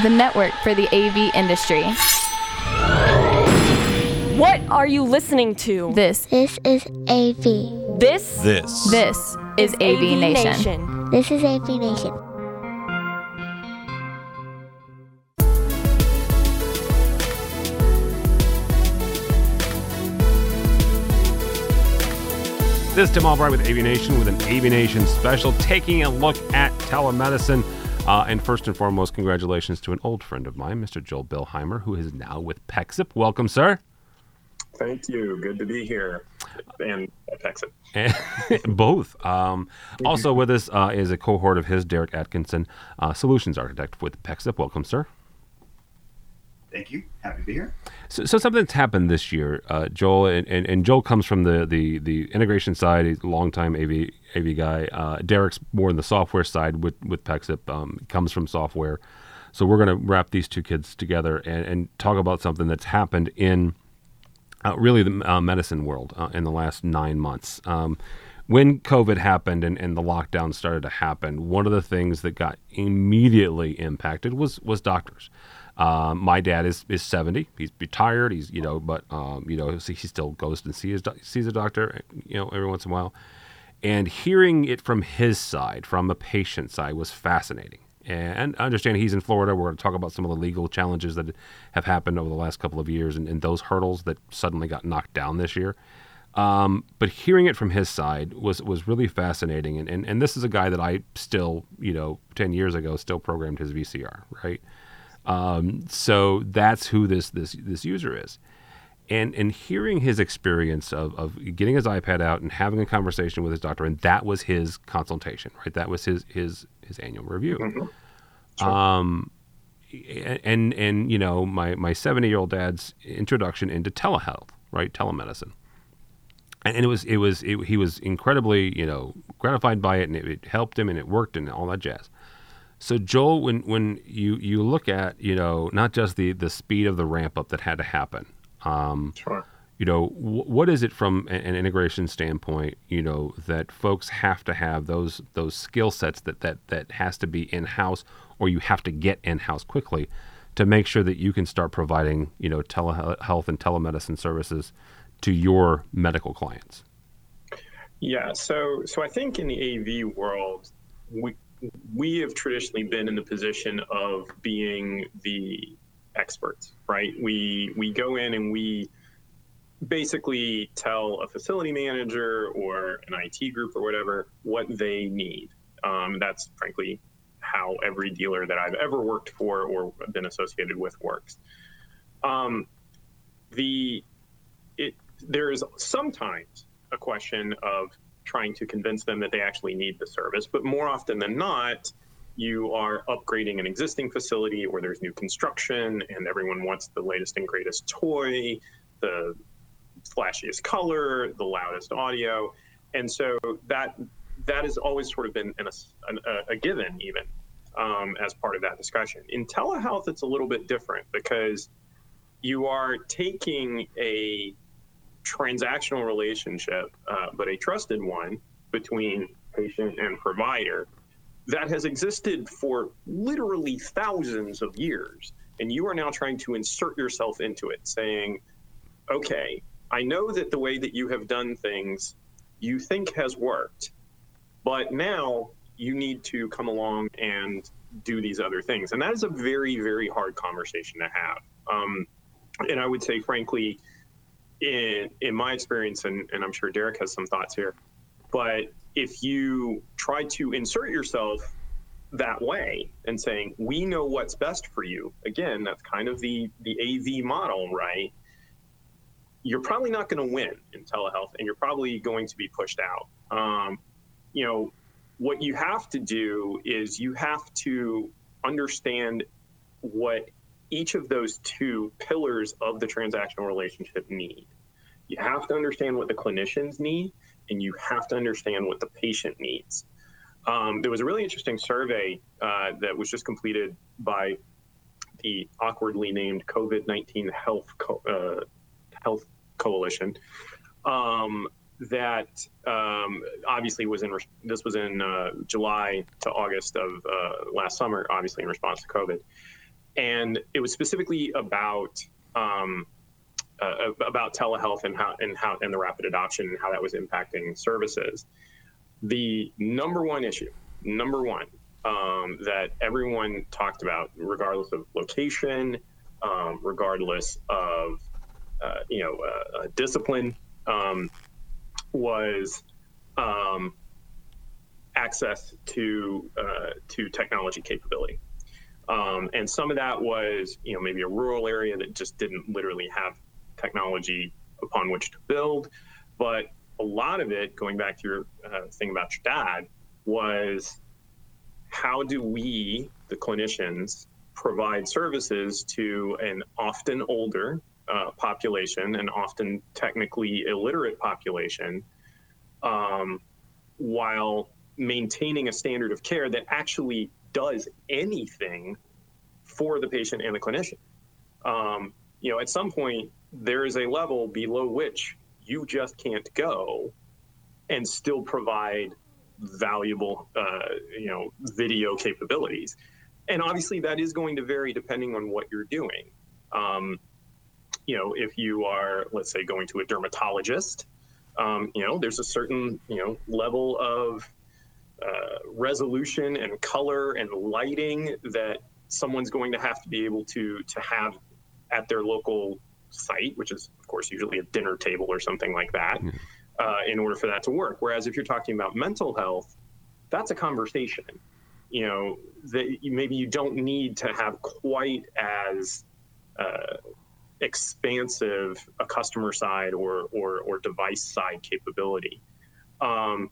the network for the AV industry. What are you listening to? This, This is AV. This This. this is AV, Nation. This is AV Nation. This is Tim Albright with AV Nation with an AV Nation special, taking a look at telemedicine. Uh, and first and foremost, congratulations to an old friend of mine, Mr. Joel Billheimer, who is now with Pexip. Welcome, sir. Thank you. Good to be here. And Pexip. Both. Um, also with us uh, is a cohort of his, Derek Atkinson, uh, solutions architect with Pexip. Welcome, sir. Thank you. Happy to be here. So, so something's happened this year, uh, Joel, and, and, and Joel comes from the, the, the integration side. He's a longtime AV AV guy. Uh, Derek's more in the software side with with Pexip. Um, comes from software. So we're going to wrap these two kids together and, and talk about something that's happened in uh, really the uh, medicine world uh, in the last nine months. Um, when COVID happened and, and the lockdown started to happen, one of the things that got immediately impacted was was doctors. Um, my dad is, is 70. He's retired. He's, you know, but, um, you know, he still goes and sees, sees a doctor, you know, every once in a while. And hearing it from his side, from a patient side, was fascinating. And I understand he's in Florida. We're going to talk about some of the legal challenges that have happened over the last couple of years and, and those hurdles that suddenly got knocked down this year. Um, but hearing it from his side was was really fascinating. And, and, and this is a guy that I still, you know, 10 years ago, still programmed his VCR, right? Um, so that's who this this this user is, and and hearing his experience of of getting his iPad out and having a conversation with his doctor, and that was his consultation, right? That was his his his annual review. Um, and and you know my my seventy year old dad's introduction into telehealth, right? Telemedicine. And and it was it was it, he was incredibly you know gratified by it, and it, it helped him, and it worked, and all that jazz. So Joel, when when you you look at you know not just the the speed of the ramp up that had to happen, um, Sure. you know wh- what is it from an integration standpoint, you know that folks have to have those those skill sets that that that has to be in house or you have to get in house quickly to make sure that you can start providing you know telehealth and telemedicine services to your medical clients. Yeah. So, so I think in the AV world, we we have traditionally been in the position of being the experts, right? We we go in and we basically tell a facility manager or an IT group or whatever what they need. Um, that's frankly how every dealer that I've ever worked for or been associated with works. Um, the it there is sometimes a question of trying to convince them that they actually need the service, but more often than not, you are upgrading an existing facility or there's new construction and everyone wants the latest and greatest toy, the flashiest color, the loudest audio, and so that that has always sort of been an, a, a given even um, as part of that discussion. In telehealth, it's a little bit different because you are taking a transactional relationship, uh, but a trusted one between patient and provider that has existed for literally thousands of years. And you are now trying to insert yourself into it, saying, okay, I know that the way that you have done things you think has worked, but now you need to come along and do these other things. And that is a very, very hard conversation to have. Um, and I would say, frankly, in in my experience, and, and I'm sure Derek has some thoughts here, but if you try to insert yourself that way and saying we know what's best for you, again, that's kind of the the AV model, right? You're probably not going to win in telehealth, and you're probably going to be pushed out. Um, you know, what you have to do is you have to understand what each of those two pillars of the transactional relationship need. You have to understand what the clinicians need, and you have to understand what the patient needs. Um, there was a really interesting survey uh, that was just completed by the awkwardly named COVID 19 Health, Co- uh, Health Coalition. Um, that um, obviously was in this was in uh, July to August of uh, last summer, obviously in response to COVID. and it was specifically about um, uh, about telehealth and how and how and the rapid adoption and how that was impacting services. The number one issue, number one, um, that everyone talked about, regardless of location, um, regardless of uh, you know uh, uh discipline, um, was um, access to uh, to technology capability. Um, and some of that was, you know, maybe a rural area that just didn't literally have technology upon which to build. But a lot of it, going back to your uh, thing about your dad, was how do we, the clinicians, provide services to an often older uh, population and often technically illiterate population um, while maintaining a standard of care that actually does anything for the patient and the clinician. Um, you know, at some point, there is a level below which you just can't go and still provide valuable, uh, you know, video capabilities. And obviously, that is going to vary depending on what you're doing. Um, you know, if you are, let's say, going to a dermatologist, um, you know, there's a certain, you know, level of uh, resolution and color and lighting that someone's going to have to be able to to have at their local site, which is of course usually a dinner table or something like that, uh, in order for that to work. Whereas if you're talking about mental health, that's a conversation. You know that maybe you don't need to have quite as uh, expansive a customer side or or, or device side capability. Um,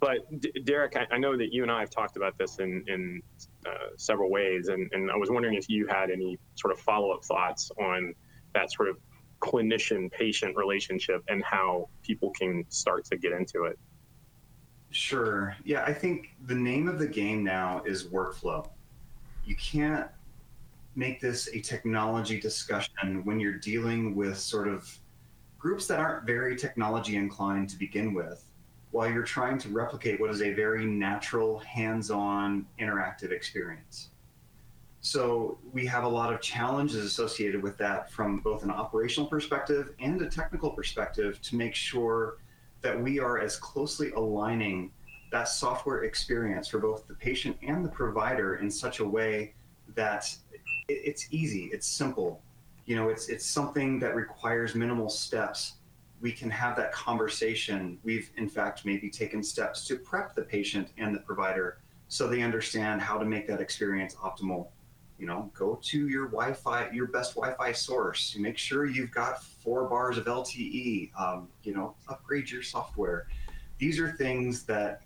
but D- Derek, I, I, know that you and I have talked about this in, in uh, several ways, and, and I was wondering if you had any sort of follow up thoughts on that sort of clinician patient relationship and how people can start to get into it. Sure. Yeah, I think the name of the game now is workflow. You can't make this a technology discussion when you're dealing with sort of groups that aren't very technology inclined to begin with while you're trying to replicate what is a very natural, hands on, interactive experience. So we have a lot of challenges associated with that from both an operational perspective and a technical perspective to make sure that we are as closely aligning that software experience for both the patient and the provider in such a way that it's easy, it's simple. You know, it's it's something that requires minimal steps we can have that conversation. We've, in fact, maybe taken steps to prep the patient and the provider so they understand how to make that experience optimal. You know, go to your Wi Fi, your best Wi Fi source. Make sure you've got four bars of LTE. Um, you know, upgrade your software. These are things that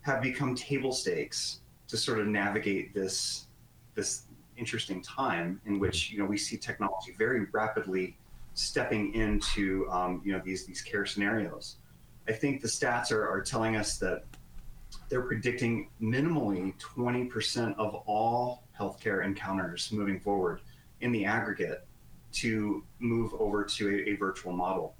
have become table stakes to sort of navigate this this interesting time in which you know we see technology very rapidly stepping into um, you know these these care scenarios. I think the stats are, are telling us that they're predicting minimally 20% of all healthcare encounters moving forward in the aggregate to move over to a, a virtual model.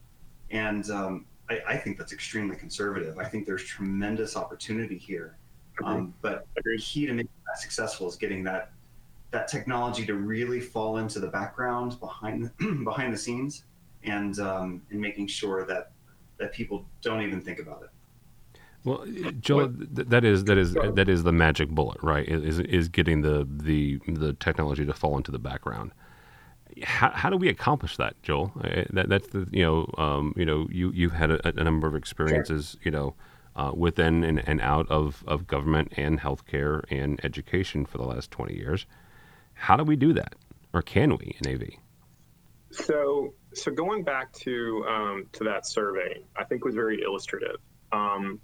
And um, I, I, think that's extremely conservative. I think there's tremendous opportunity here. Um, but the key to making that successful is getting that that technology to really fall into the background behind behind the scenes and um, and making sure that that people don't even think about it. Well, Joel, that is that is that is the magic bullet, right? Is is getting the the the technology to fall into the background. How, how do we accomplish that, Joel? That, that's the you know um, you know you you've had a, a number of experiences, sure. you know, uh, within and, and out of, of government and healthcare and education for the last twenty years. How do we do that, or can we in AV? So, so going back to um, to that survey, I think was very illustrative. Um,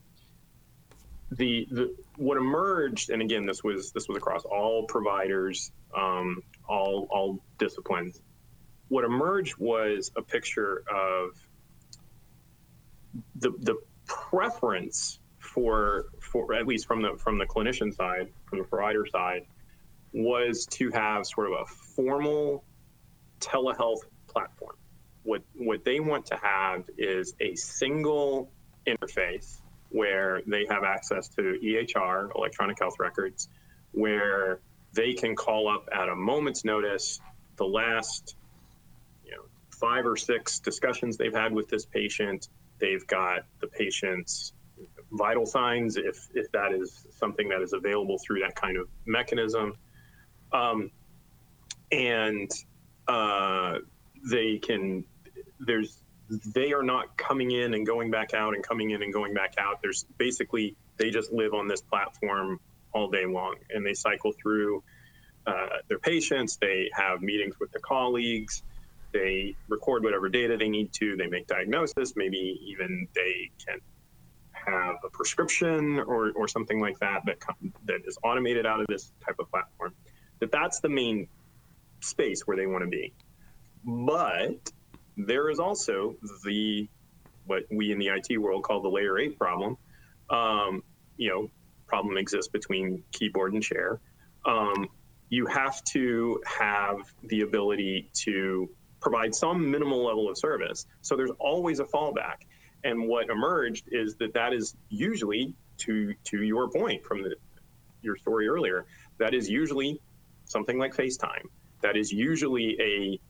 the the what emerged, and again, this was this was across all providers, um, all all disciplines. What emerged was a picture of the the preference for for at least from the from the clinician side, from the provider side, was to have sort of a formal telehealth platform. What what they want to have is a single interface where they have access to EHR, electronic health records, where they can call up at a moment's notice the last you know five or six discussions they've had with this patient. They've got the patient's vital signs if if that is something that is available through that kind of mechanism. Um, and uh, they can there's they are not coming in and going back out and coming in and going back out. There's basically they just live on this platform all day long and they cycle through uh, their patients. They have meetings with the colleagues. They record whatever data they need to. They make diagnosis. Maybe even they can have a prescription or, or something like that that that is automated out of this type of platform. That that's the main space where they want to be. But there is also the what we in the IT world call the layer eight problem. Um, you know, problem exists between keyboard and chair. Um, you have to have the ability to provide some minimal level of service. So there's always a fallback. And what emerged is that that is usually to to your point from the your story earlier. That is usually something like FaceTime. That is usually a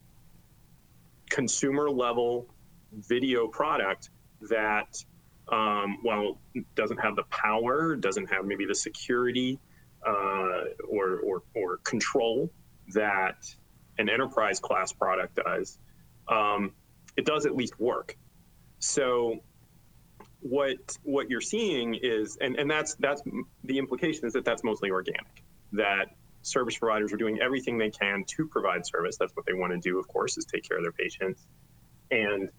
consumer level video product that um, well doesn't have the power doesn't have maybe the security uh, or, or, or control that an enterprise class product does um, it does at least work. So what what you're seeing is and, and that's that's the implication is that that's mostly organic that service providers are doing everything they can to provide service. That's what they want to do, of course, is take care of their patients. And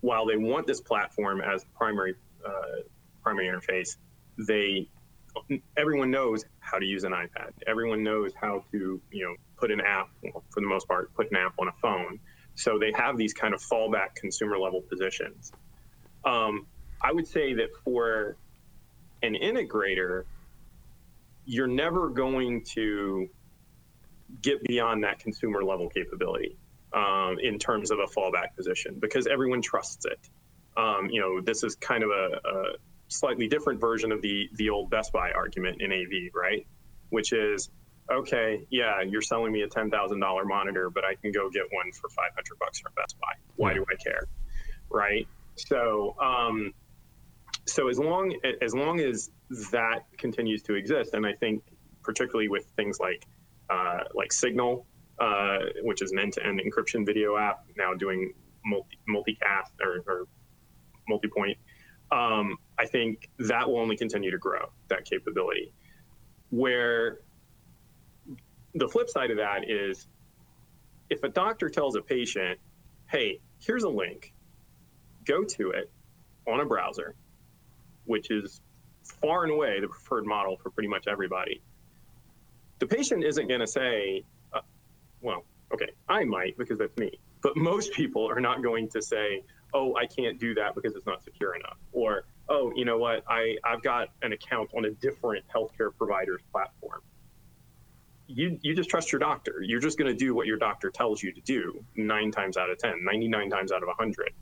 while they want this platform as primary uh, primary interface, they everyone knows how to use an iPad. Everyone knows how to you know put an app well, for the most part put an app on a phone. So they have these kind of fallback consumer level positions. Um, I would say that for an integrator, you're never going to get beyond that consumer level capability um, in terms of a fallback position because everyone trusts it. Um, you know, this is kind of a, a, slightly different version of the the old Best Buy argument in AV, right? Which is, okay, yeah, you're selling me a ten thousand dollar monitor, but I can go get one for five hundred bucks from Best Buy. Why do I care, right? So, um, so as long as long as that continues to exist. And I think particularly with things like uh, like Signal, uh, which is an end-to-end encryption video app, now doing multi multicast or, or multi-point. Um, I think that will only continue to grow that capability. Where the flip side of that is, if a doctor tells a patient, "Hey, here's a link, go to it on a browser," which is far and away the preferred model for pretty much everybody. The patient isn't going to say, uh, well, okay, I might because that's me. But most people are not going to say, oh, I can't do that because it's not secure enough. Or, oh, you know what, I, I've got an account on a different healthcare provider's platform. You, you just trust your doctor. You're just going to do what your doctor tells you to do nine times out of 10, 99 times out of 100.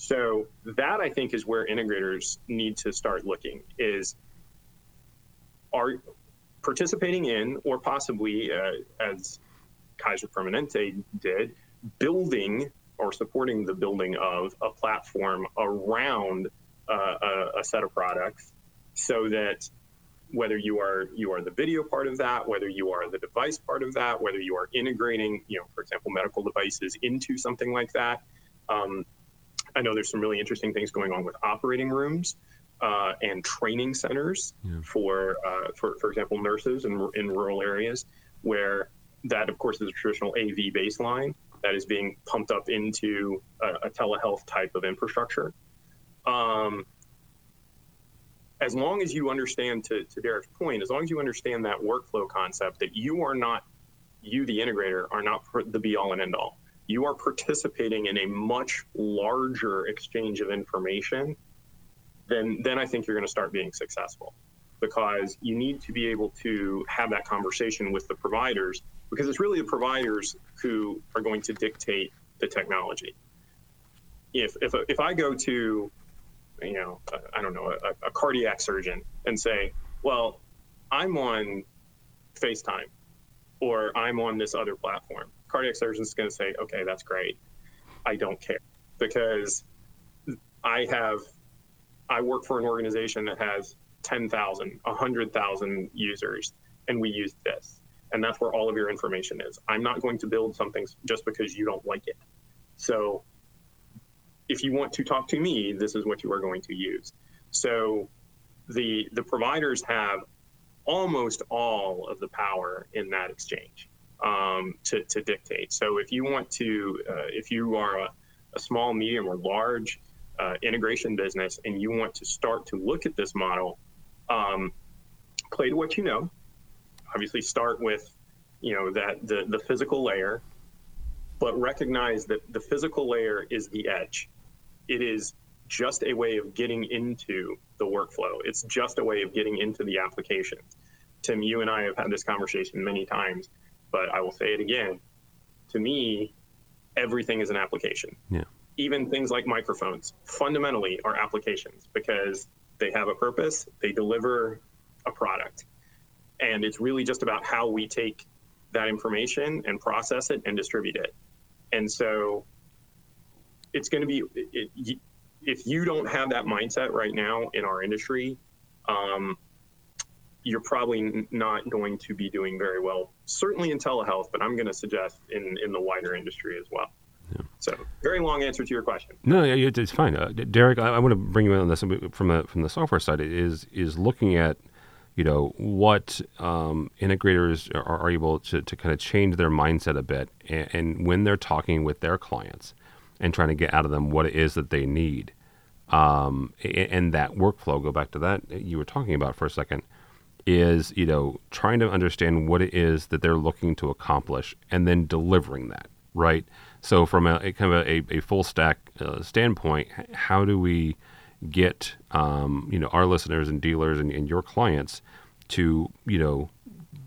So that I think is where integrators need to start looking is are participating in or possibly uh, as Kaiser Permanente did, building or supporting the building of a platform around uh, a, a set of products so that whether you are you are the video part of that, whether you are the device part of that, whether you are integrating, you know, for example, medical devices into something like that, um, I know there's some really interesting things going on with operating rooms uh, and training centers yeah. for, uh, for, for example, nurses in, in rural areas, where that, of course, is a traditional AV baseline that is being pumped up into a, a telehealth type of infrastructure. Um, as long as you understand, to, to Derek's point, as long as you understand that workflow concept, that you are not, you, the integrator, are not the be all and end all you are participating in a much larger exchange of information, then then I think you're going to start being successful because you need to be able to have that conversation with the providers because it's really the providers who are going to dictate the technology. If if if I go to you know I don't know a, a cardiac surgeon and say, well, I'm on FaceTime or I'm on this other platform. Cardiac surgeon is going to say, okay, that's great. I don't care because I have, I work for an organization that has 10,000, 100,000 users, and we use this. And that's where all of your information is. I'm not going to build something just because you don't like it. So if you want to talk to me, this is what you are going to use. So the the providers have almost all of the power in that exchange um, to, to dictate. So if you want to, uh, if you are a, a, small, medium, or large uh, integration business and you want to start to look at this model, um, play to what you know. Obviously, start with you know that the the physical layer, but recognize that the physical layer is the edge. It is just a way of getting into the workflow. It's just a way of getting into the application. Tim, you and I have had this conversation many times, but I will say it again. To me, everything is an application. Yeah. Even things like microphones fundamentally are applications because they have a purpose, they deliver a product. And it's really just about how we take that information and process it and distribute it. And so it's going to be, it, if you don't have that mindset right now in our industry, um, you're probably not going to be doing very well, certainly in telehealth, but I'm going to suggest in, in the wider industry as well. Yeah. So, very long answer to your question. No, it's fine, uh, Derek. I, I, want to bring you in on this from the from the software side. Is is looking at, you know, what um, integrators are, are, able to, to kind of change their mindset a bit, and, and, when they're talking with their clients, and trying to get out of them what it is that they need, um, and, and that workflow. Go back to that you were talking about for a second is you know trying to understand what it is that they're looking to accomplish and then delivering that right? So from a, a kind of a, a full stack uh, standpoint how do we get um, you know our listeners and dealers and, and, your clients to you know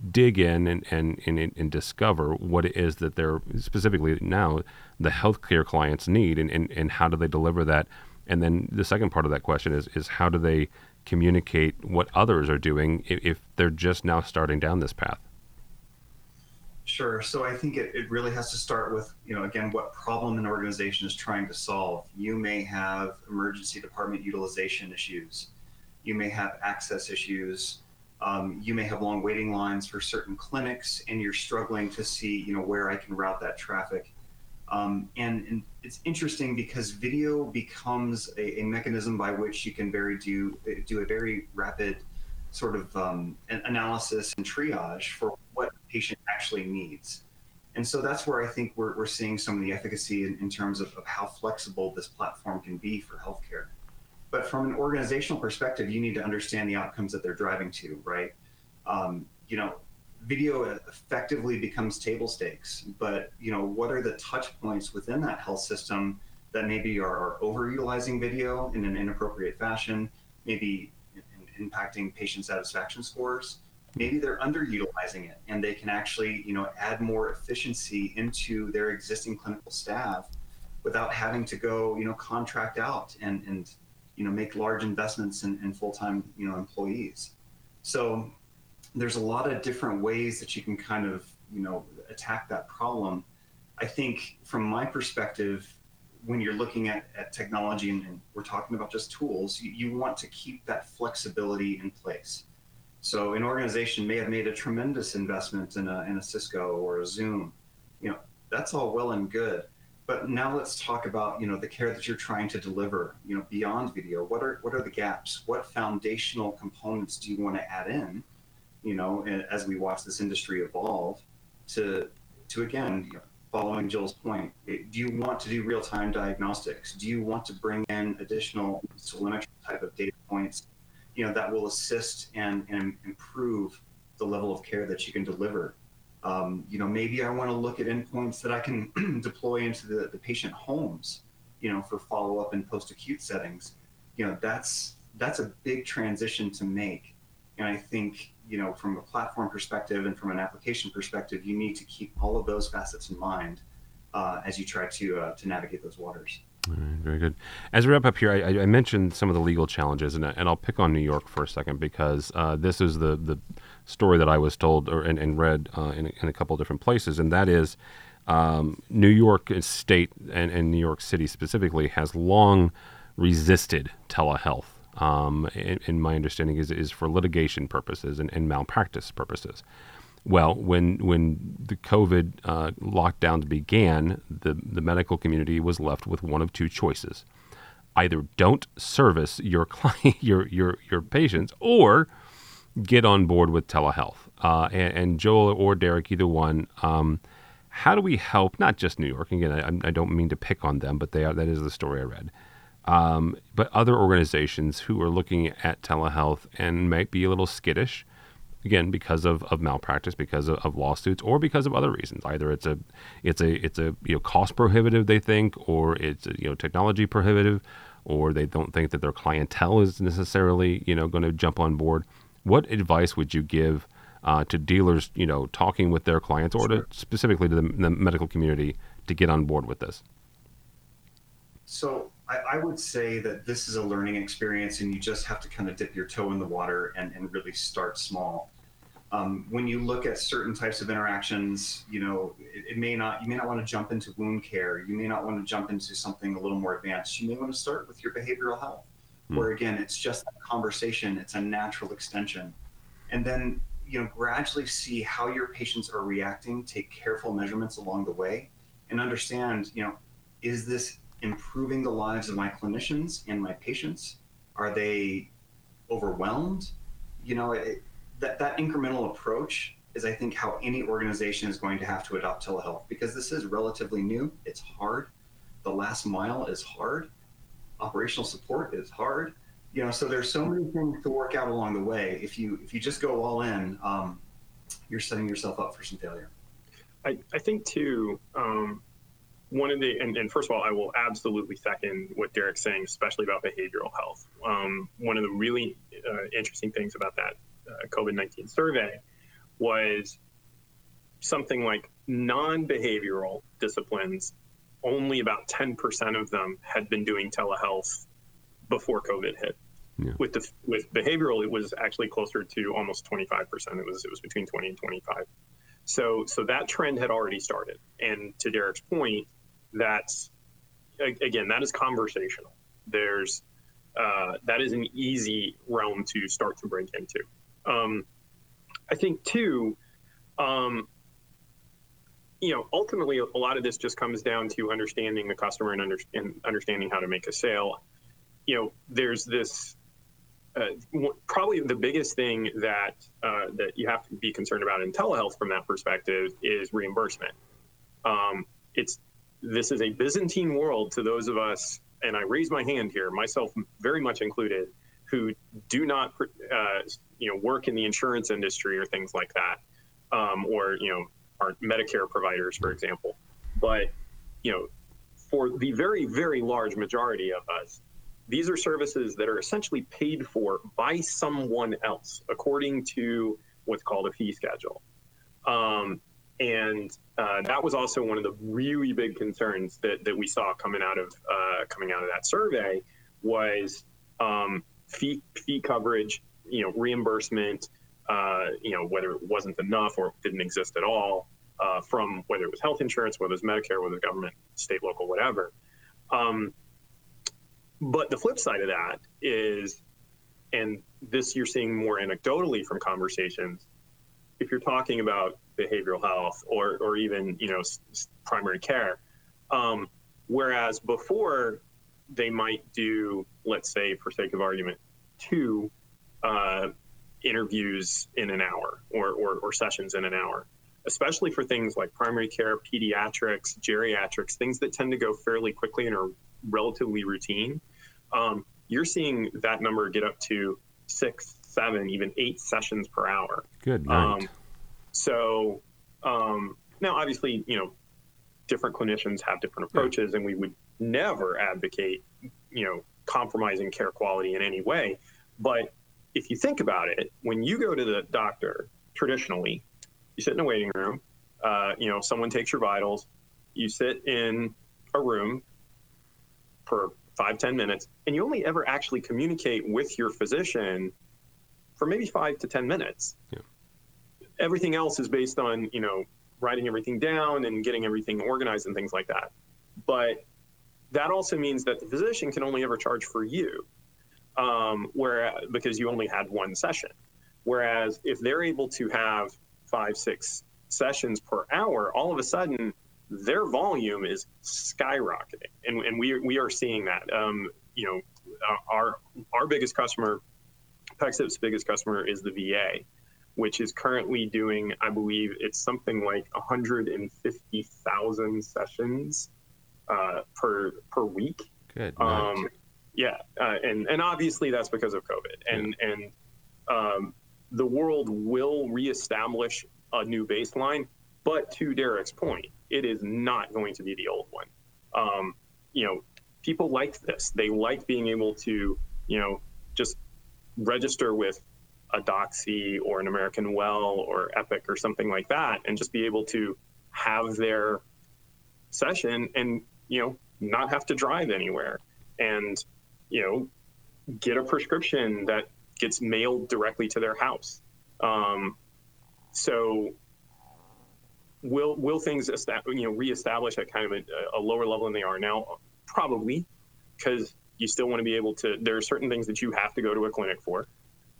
dig in and, and, and, and discover what it is that they're specifically now the healthcare clients need and, and, and how do they deliver that? And then the second part of that question is is how do they communicate what others are doing if, they're just now starting down this path? Sure. So I think it, it really has to start with, you know, again, what problem an organization is trying to solve. You may have emergency department utilization issues. You may have access issues. Um, you may have long waiting lines for certain clinics, and you're struggling to see, you know, where I can route that traffic. Um, and, and, it's interesting because video becomes a, a, mechanism by which you can very do do a very rapid sort of um, analysis and triage for what a patient actually needs. And so that's where I think we're, we're seeing some of the efficacy in, in terms of, of how flexible this platform can be for healthcare. But from an organizational perspective, you need to understand the outcomes that they're driving to, right? Um, you know, video effectively becomes table stakes. But you know, what are the touch points within that health system that maybe are, overutilizing video in an inappropriate fashion, maybe in, impacting patient satisfaction scores? Maybe they're underutilizing it, and they can actually, you know, add more efficiency into their existing clinical staff without having to go, you know, contract out and and you know make large investments in, in full-time, you know, employees. So there's a lot of different ways that you can kind of you know attack that problem. I think from my perspective when you're looking at, at technology and, and we're talking about just tools you, you, want to keep that flexibility in place. So an organization may have made a tremendous investment in a, in a cisco or a zoom you know that's all well and good. But now let's talk about you know the care that you're trying to deliver you know beyond video. What are what are the gaps? What foundational components do you want to add in you know, as we watch this industry evolve, to to again, following Joel's point, do you want to do real time diagnostics? Do you want to bring in additional telemetry type of data points, you know, that will assist and, and improve the level of care that you can deliver? Um, you know, maybe I want to look at endpoints that I can deploy into the, the patient homes, you know, for follow up and post acute settings. You know, that's that's a big transition to make. And I think you know, from a platform perspective and from an application perspective, you need to keep all of those facets in mind uh, as you try to uh, to navigate those waters. very good. As we wrap up here, I, I, mentioned some of the legal challenges, and, and I'll pick on New York for a second because uh, this is the the story that I was told or and, and read uh, in, in, a couple of different places, and that is um, New York State and, and, New York City specifically has long resisted telehealth. Um, in, in, my understanding, is is for litigation purposes and, and malpractice purposes. Well, when when the COVID uh, lockdowns began, the the medical community was left with one of two choices: either don't service your client, your your your patients, or get on board with telehealth. Uh, and, and, Joel or Derek, either one. Um, how do we help not just New York? Again, I, I, don't mean to pick on them, but they are, that is the story I read. Um, but other organizations who are looking at telehealth and might be a little skittish, again because of, of malpractice, because of, of, lawsuits, or because of other reasons. Either it's a it's a it's a you know cost prohibitive they think, or it's a, you know technology prohibitive, or they don't think that their clientele is necessarily you know going to jump on board. What advice would you give uh, to dealers, you know, talking with their clients, or sure. to specifically to the, the, medical community to get on board with this? So I, I, would say that this is a learning experience, and you just have to kind of dip your toe in the water and, and really start small. Um, when you look at certain types of interactions, you know, it, it, may not, you may not want to jump into wound care. You may not want to jump into something a little more advanced. You may want to start with your behavioral health mm. where again it's just a conversation it's a natural extension and then you know gradually see how your patients are reacting take careful measurements along the way and understand you know is this improving the lives of my clinicians and my patients are they overwhelmed you know it, that that incremental approach is i think how any organization is going to have to adopt telehealth because this is relatively new it's hard the last mile is hard operational support is hard. You know, so there's so many things to work out along the way. If you if you just go all in, um, you're setting yourself up for some failure. I, I think too, um, one of the and, and, first of all, I will absolutely second what Derek's saying, especially about behavioral health. Um, one of the really uh, interesting things about that uh, COVID nineteen survey was something like non-behavioral disciplines only about 10% of them had been doing telehealth before COVID hit. Yeah. With the with behavioral, it was actually closer to almost 25%. It was it was between 20 and 25. So so that trend had already started. And to Derek's point, that's again that is conversational. There's uh, that is an easy realm to start to break into. Um, I think too, um, you know, ultimately, a lot of this just comes down to understanding the customer and, under, and understanding how to make a sale. You know, there's this uh, probably the biggest thing that uh, that you have to be concerned about in telehealth from that perspective is reimbursement. Um, it's this is a Byzantine world to those of us, and I raise my hand here, myself very much included, who do not uh, you know work in the insurance industry or things like that, um, or you know aren't Medicare providers, for example. But you know, for the very very large majority of us, these are services that are essentially paid for by someone else according to what's called a fee schedule. Um, and uh, that was also one of the really big concerns that, that we saw coming out of uh, coming out of that survey was um, fee fee coverage, you know, reimbursement, uh, you know, whether it wasn't enough or didn't exist at all uh, from whether it was health insurance, whether it was Medicare, whether it was government, state, local, whatever. Um, but the flip side of that is, and this you're seeing more anecdotally from conversations, if you're talking about behavioral health or, or even you know primary care, um, whereas before they might do, let's say, for sake of argument, two uh, interviews in an hour or, or, or sessions in an hour especially for things like primary care, pediatrics, geriatrics, things that tend to go fairly quickly and are relatively routine. Um, you're seeing that number get up to six, seven, even eight sessions per hour. Good night. Um, so um, now, obviously, you know, different clinicians have different approaches, yeah. and we would never advocate, you know, compromising care quality in any way. But if you think about it, when you go to the doctor traditionally, you sit in a waiting room. Uh, you know, someone takes your vitals. You sit in a room for five ten minutes, and you only ever actually communicate with your physician for maybe five to ten minutes. Yeah. Everything else is based on you know writing everything down and getting everything organized and things like that. But that also means that the physician can only ever charge for you, um, where because you only had one session. Whereas if they're able to have five, six sessions per hour, all of a sudden their volume is skyrocketing, and, and we we are seeing that. Um, you know, our our biggest customer, PEXIP's biggest customer is the VA, which is currently doing, I believe, it's something like 150,000 sessions uh, per per week. Good. Um, yeah, uh, and and obviously that's because of COVID, and yeah. and um, the world will reestablish a new baseline. But to Derek's point, it is not going to be the old one. Um, you know, people like this. They like being able to, you know, just register with a Doxy or an American Well or Epic or something like that, and just be able to have their session and you know not have to drive anywhere, and you know get a prescription that gets mailed directly to their house. Um, so will will things you know reestablish at kind of a, a lower level than they are now? Probably, because you still want to be able to. There are certain things that you have to go to a clinic for,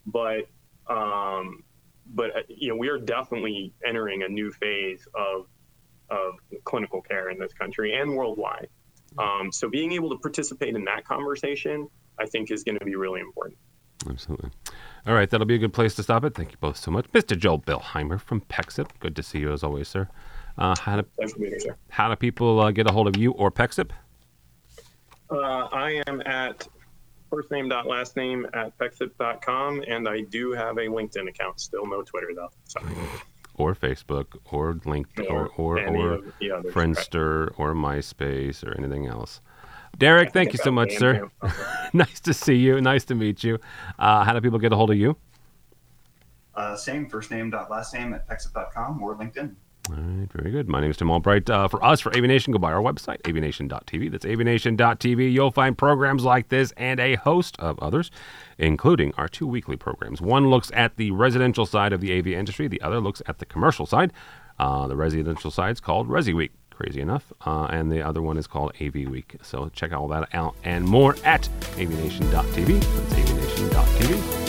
but um, but uh, you know we are definitely entering a new phase of of clinical care in this country and worldwide. Um, so being able to participate in that conversation, I think, is going to be really important. Absolutely. All right, that'll be a good place to stop it. Thank you both so much, Mr. Joel Billheimer from PEXIP. Good to see you as always, sir. Uh, how do, Thanks for being here. How do people uh, get a hold of you or PEXIP? Uh, I am at first name dot last name at pexip.com, and I do have a LinkedIn account. Still no Twitter though. Sorry. Or Facebook, or LinkedIn, or or, or Friendster, or MySpace, or anything else. Derek, thank you so much, sir. nice to see you. Nice to meet you. Uh, how do people get a hold of you? Uh, same first name dot last name at pexip.com or LinkedIn. All right, very good. My name is Tim Albright. Uh, for us, for AV Nation, go by our website, avnation.tv. That's avnation.tv. You'll find programs like this and a host of others, including our two weekly programs. One looks at the residential side of the AV industry, the other looks at the commercial side. Uh, the residential side is called Resi Week, crazy enough, uh, and the other one is called AV Week. So check all that out and more at avnation.tv. That's avnation.tv.